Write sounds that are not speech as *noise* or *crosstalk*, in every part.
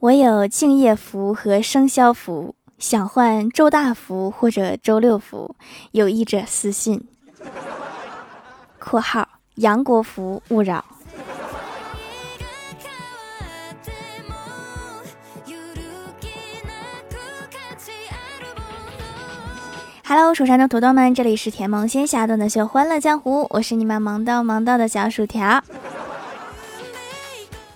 我有敬业福和生肖福，想换周大福或者周六福，有意者私信。（括号杨国福勿扰。） Hello，蜀山的土豆们，这里是甜萌仙侠段的秀欢乐江湖，我是你们萌到萌到的小薯条。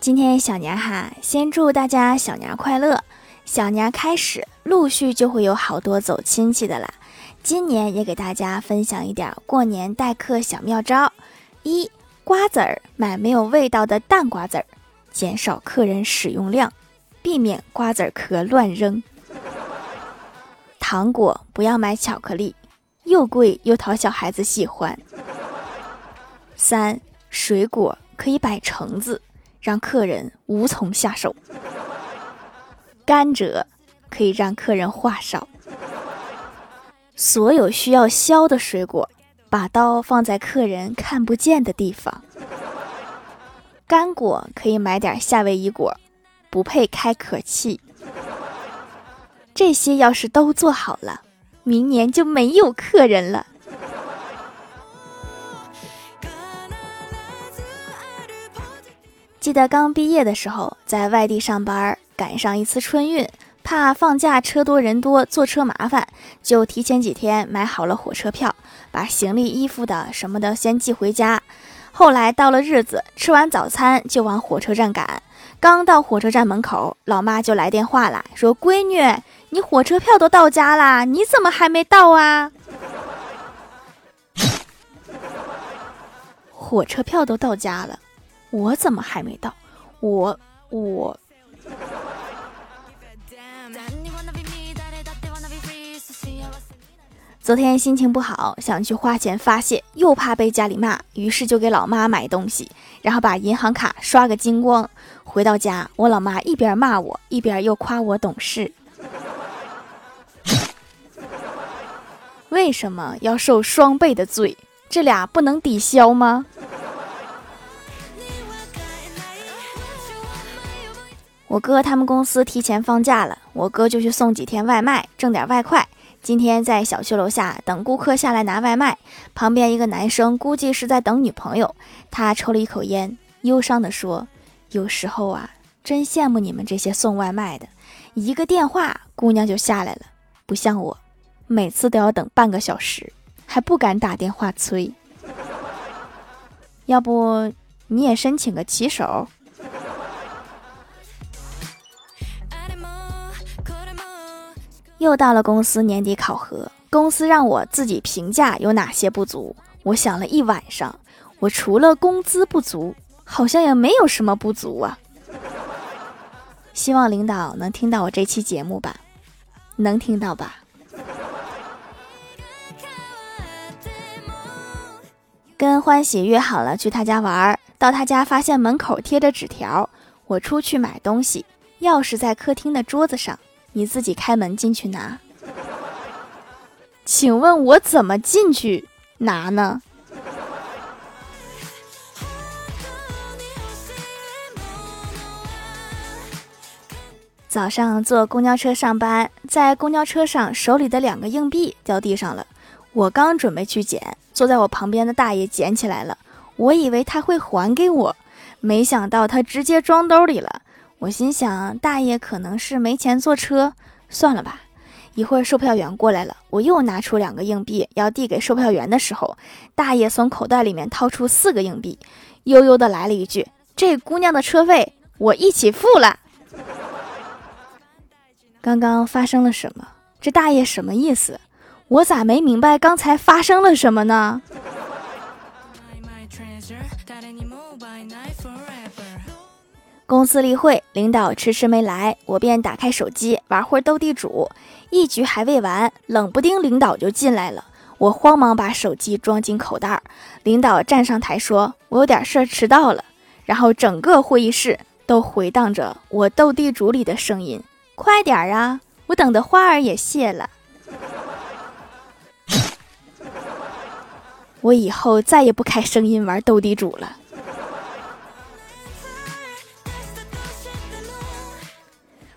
今天小年哈，先祝大家小年快乐！小年开始，陆续就会有好多走亲戚的啦。今年也给大家分享一点过年待客小妙招：一、瓜子儿买没有味道的淡瓜子儿，减少客人使用量，避免瓜子壳乱扔。糖果不要买巧克力，又贵又讨小孩子喜欢。三水果可以摆橙子，让客人无从下手。甘蔗可以让客人话少。所有需要削的水果，把刀放在客人看不见的地方。干果可以买点夏威夷果，不配开壳器。这些要是都做好了，明年就没有客人了。记得刚毕业的时候，在外地上班，赶上一次春运，怕放假车多人多，坐车麻烦，就提前几天买好了火车票，把行李、衣服的什么的先寄回家。后来到了日子，吃完早餐就往火车站赶。刚到火车站门口，老妈就来电话了，说：“闺女。”你火车票都到家啦，你怎么还没到啊？火车票都到家了，我怎么还没到？我我。昨天心情不好，想去花钱发泄，又怕被家里骂，于是就给老妈买东西，然后把银行卡刷个精光。回到家，我老妈一边骂我，一边又夸我懂事。为什么要受双倍的罪？这俩不能抵消吗？我哥他们公司提前放假了，我哥就去送几天外卖，挣点外快。今天在小区楼下等顾客下来拿外卖，旁边一个男生估计是在等女朋友，他抽了一口烟，忧伤地说：“有时候啊，真羡慕你们这些送外卖的，一个电话姑娘就下来了，不像我。”每次都要等半个小时，还不敢打电话催。*laughs* 要不你也申请个骑手？又到了公司年底考核，公司让我自己评价有哪些不足。我想了一晚上，我除了工资不足，好像也没有什么不足啊。希望领导能听到我这期节目吧，能听到吧？跟欢喜约好了去他家玩儿，到他家发现门口贴着纸条：“我出去买东西，钥匙在客厅的桌子上，你自己开门进去拿。*laughs* ”请问，我怎么进去拿呢？早上坐公交车上班，在公交车上手里的两个硬币掉地上了，我刚准备去捡。坐在我旁边的大爷捡起来了，我以为他会还给我，没想到他直接装兜里了。我心想，大爷可能是没钱坐车，算了吧。一会儿售票员过来了，我又拿出两个硬币要递给售票员的时候，大爷从口袋里面掏出四个硬币，悠悠的来了一句：“这姑娘的车费我一起付了。”刚刚发生了什么？这大爷什么意思？我咋没明白刚才发生了什么呢？公司例会，领导迟迟没来，我便打开手机玩会斗地主。一局还未完，冷不丁领导就进来了。我慌忙把手机装进口袋。领导站上台说：“我有点事儿迟到了。”然后整个会议室都回荡着我斗地主里的声音：“快点儿啊，我等的花儿也谢了。” *laughs* 我以后再也不开声音玩斗地主了。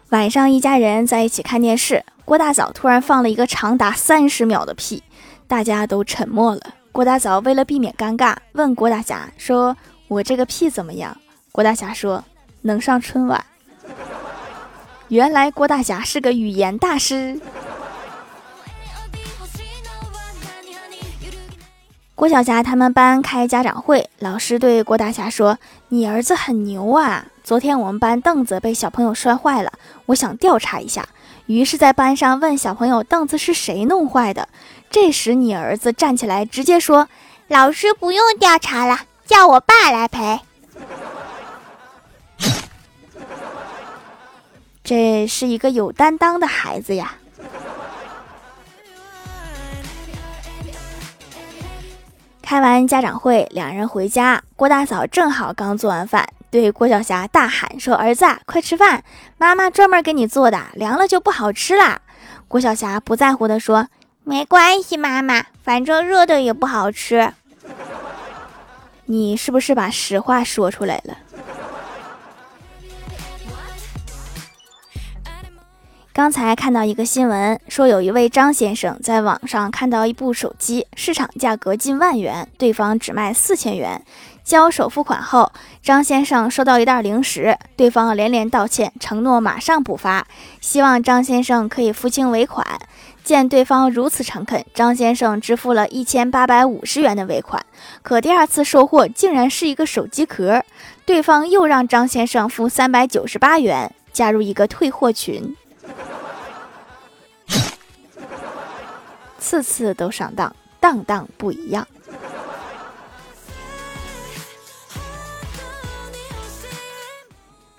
晚上，一家人在一起看电视，郭大嫂突然放了一个长达三十秒的屁，大家都沉默了。郭大嫂为了避免尴尬，问郭大侠说：“我这个屁怎么样？”郭大侠说：“能上春晚。”原来郭大侠是个语言大师。郭晓霞他们班开家长会，老师对郭大侠说：“你儿子很牛啊！昨天我们班凳子被小朋友摔坏了，我想调查一下。于是，在班上问小朋友凳子是谁弄坏的。这时，你儿子站起来直接说：‘老师不用调查了，叫我爸来赔。’这是一个有担当的孩子呀。”开完家长会，两人回家。郭大嫂正好刚做完饭，对郭晓霞大喊说：“儿子，快吃饭！妈妈专门给你做的，凉了就不好吃啦。”郭晓霞不在乎的说：“没关系，妈妈，反正热的也不好吃。”你是不是把实话说出来了？刚才看到一个新闻，说有一位张先生在网上看到一部手机，市场价格近万元，对方只卖四千元。交首付款后，张先生收到一袋零食，对方连连道歉，承诺马上补发，希望张先生可以付清尾款。见对方如此诚恳，张先生支付了一千八百五十元的尾款。可第二次收货竟然是一个手机壳，对方又让张先生付三百九十八元，加入一个退货群。*laughs* 次次都上当，当当不一样。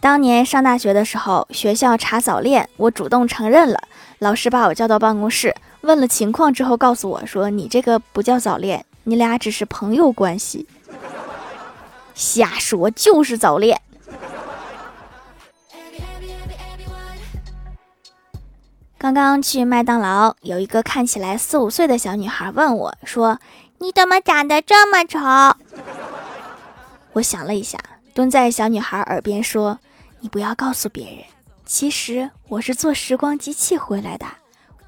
当年上大学的时候，学校查早恋，我主动承认了。老师把我叫到办公室，问了情况之后，告诉我说：“你这个不叫早恋，你俩只是朋友关系。”瞎说，就是早恋。刚刚去麦当劳，有一个看起来四五岁的小女孩问我说：“你怎么长得这么丑？” *laughs* 我想了一下，蹲在小女孩耳边说：“你不要告诉别人，其实我是坐时光机器回来的，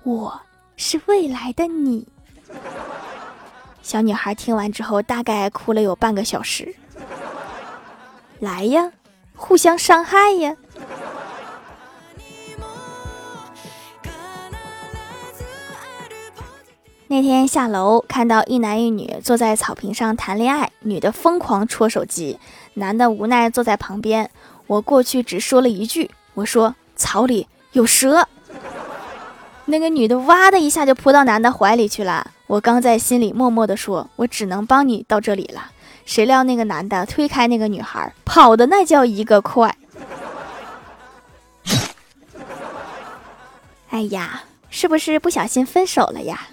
我是未来的你。”小女孩听完之后，大概哭了有半个小时。来呀，互相伤害呀！那天下楼看到一男一女坐在草坪上谈恋爱，女的疯狂戳手机，男的无奈坐在旁边。我过去只说了一句：“我说草里有蛇。”那个女的哇的一下就扑到男的怀里去了。我刚在心里默默的说：“我只能帮你到这里了。”谁料那个男的推开那个女孩，跑的那叫一个快。哎呀，是不是不小心分手了呀？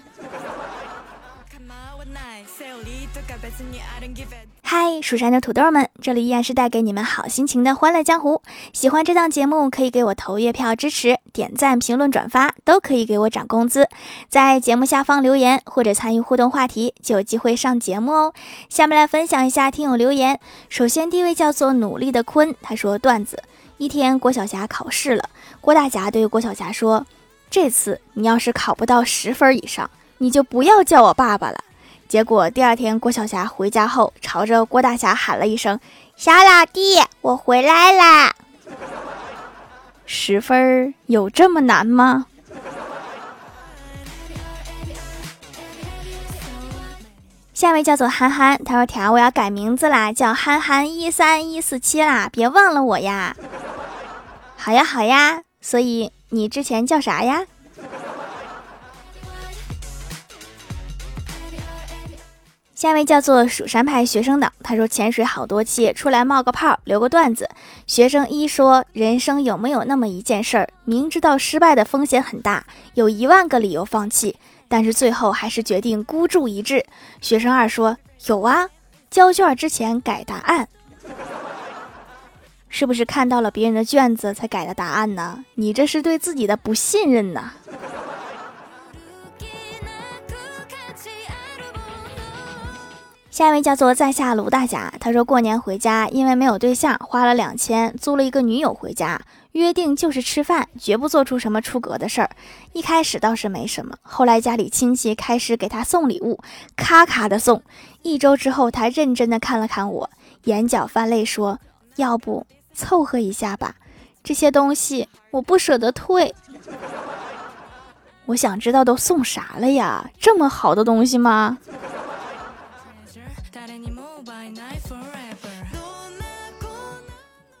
嗨，蜀山的土豆们，这里依然是带给你们好心情的欢乐江湖。喜欢这档节目，可以给我投月票支持，点赞、评论、转发都可以给我涨工资。在节目下方留言或者参与互动话题，就有机会上节目哦。下面来分享一下听友留言。首先，第一位叫做努力的坤，他说段子：一天，郭晓霞考试了，郭大侠对郭晓霞说：“这次你要是考不到十分以上，你就不要叫我爸爸了。”结果第二天，郭晓霞回家后，朝着郭大侠喊了一声：“小老弟，我回来啦！” *laughs* 十分有这么难吗？下一位叫做憨憨，他说：“条我要改名字啦，叫憨憨一三一四七啦，别忘了我呀。”好呀，好呀。所以你之前叫啥呀？下一位叫做蜀山派学生党，他说潜水好多期，出来冒个泡，留个段子。学生一说：人生有没有那么一件事儿，明知道失败的风险很大，有一万个理由放弃，但是最后还是决定孤注一掷？学生二说：有啊，交卷之前改答案。是不是看到了别人的卷子才改的答案呢？你这是对自己的不信任呐！下一位叫做在下卢大侠，他说过年回家，因为没有对象，花了两千租了一个女友回家，约定就是吃饭，绝不做出什么出格的事儿。一开始倒是没什么，后来家里亲戚开始给他送礼物，咔咔的送。一周之后，他认真的看了看我，眼角泛泪说：“要不凑合一下吧，这些东西我不舍得退。”我想知道都送啥了呀？这么好的东西吗？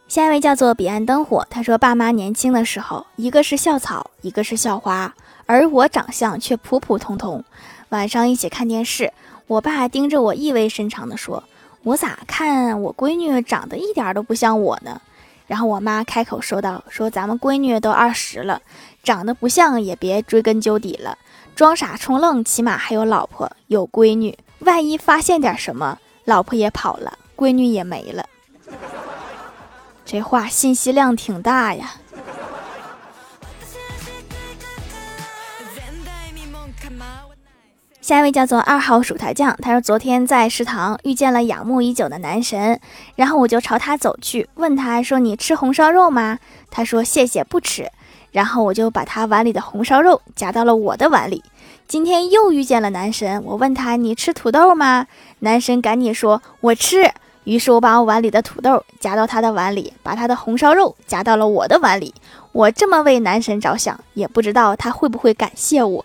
下一位叫做彼岸灯火，他说：“爸妈年轻的时候，一个是校草，一个是校花，而我长相却普普通通。晚上一起看电视，我爸盯着我，意味深长地说：‘我咋看我闺女长得一点都不像我呢？’然后我妈开口说道：‘说咱们闺女都二十了，长得不像也别追根究底了，装傻充愣，起码还有老婆有闺女。万一发现点什么，老婆也跑了，闺女也没了。’”这话信息量挺大呀。下一位叫做二号薯条酱，他说昨天在食堂遇见了仰慕已久的男神，然后我就朝他走去，问他说：“你吃红烧肉吗？”他说：“谢谢，不吃。”然后我就把他碗里的红烧肉夹到了我的碗里。今天又遇见了男神，我问他：“你吃土豆吗？”男神赶紧说：“我吃。”于是我把我碗里的土豆夹到他的碗里，把他的红烧肉夹到了我的碗里。我这么为男神着想，也不知道他会不会感谢我。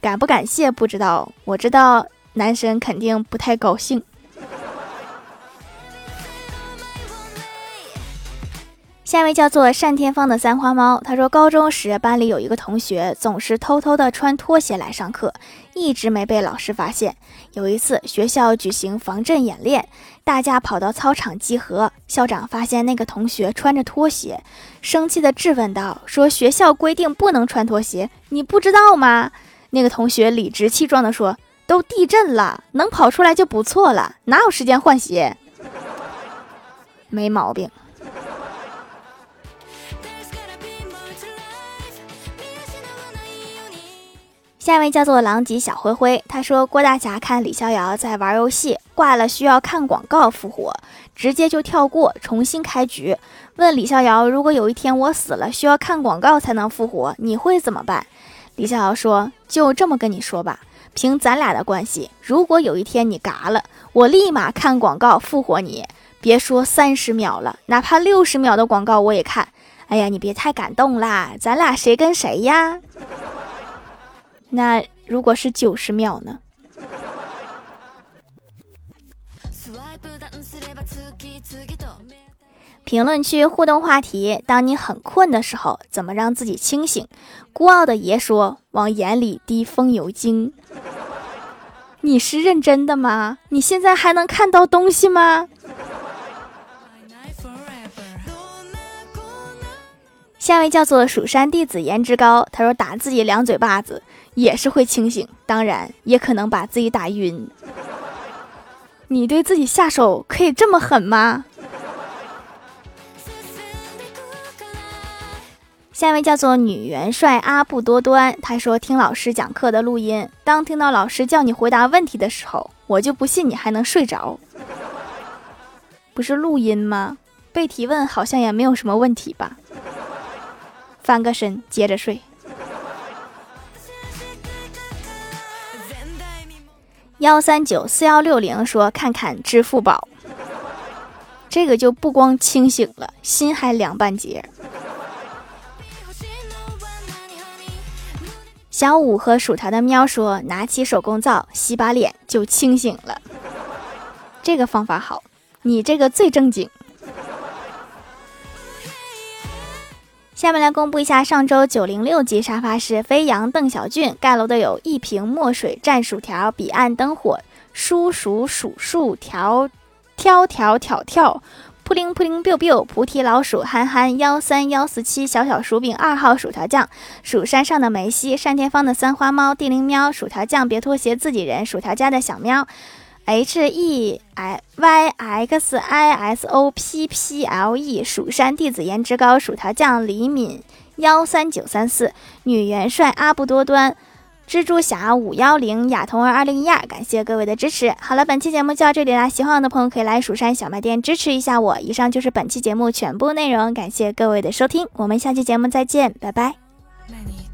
感不感谢不知道，我知道男神肯定不太高兴。下一位叫做单天芳的三花猫，他说高中时班里有一个同学总是偷偷的穿拖鞋来上课，一直没被老师发现。有一次学校举行防震演练，大家跑到操场集合，校长发现那个同学穿着拖鞋，生气的质问道：“说学校规定不能穿拖鞋，你不知道吗？”那个同学理直气壮的说：“都地震了，能跑出来就不错了，哪有时间换鞋？”没毛病。下一位叫做狼藉小灰灰，他说郭大侠看李逍遥在玩游戏挂了，需要看广告复活，直接就跳过，重新开局。问李逍遥，如果有一天我死了，需要看广告才能复活，你会怎么办？李逍遥说：“就这么跟你说吧，凭咱俩的关系，如果有一天你嘎了，我立马看广告复活你。别说三十秒了，哪怕六十秒的广告我也看。哎呀，你别太感动啦，咱俩谁跟谁呀？”那如果是九十秒呢？评论区互动话题：当你很困的时候，怎么让自己清醒？孤傲的爷说：“往眼里滴风油精。”你是认真的吗？你现在还能看到东西吗？下位叫做蜀山弟子颜值高，他说打自己两嘴巴子。也是会清醒，当然也可能把自己打晕。你对自己下手可以这么狠吗？下一位叫做女元帅阿布多端，他说听老师讲课的录音，当听到老师叫你回答问题的时候，我就不信你还能睡着。不是录音吗？被提问好像也没有什么问题吧？翻个身接着睡。幺三九四幺六零说：“看看支付宝，这个就不光清醒了，心还凉半截。”小五和薯条的喵说：“拿起手工皂洗把脸就清醒了。”这个方法好，你这个最正经。下面来公布一下上周九零六级沙发是飞扬邓小俊盖楼的有一瓶墨水蘸薯条彼岸灯火叔叔数数条挑挑挑挑扑灵扑灵 biu biu 菩提老鼠憨憨幺三幺四七小小薯饼二号薯条酱蜀山上的梅西单田芳的三花猫地灵喵薯条酱别拖鞋自己人薯条家的小喵。H E I Y X I S O P P L E 蜀山弟子颜值高，薯条酱李敏幺三九三四女元帅阿布多端蜘蛛侠五幺零、亚童儿二零一二，感谢各位的支持。好了，本期节目就到这里啦，喜欢我的朋友可以来蜀山小卖店支持一下我。以上就是本期节目全部内容，感谢各位的收听，我们下期节目再见，拜拜。Many.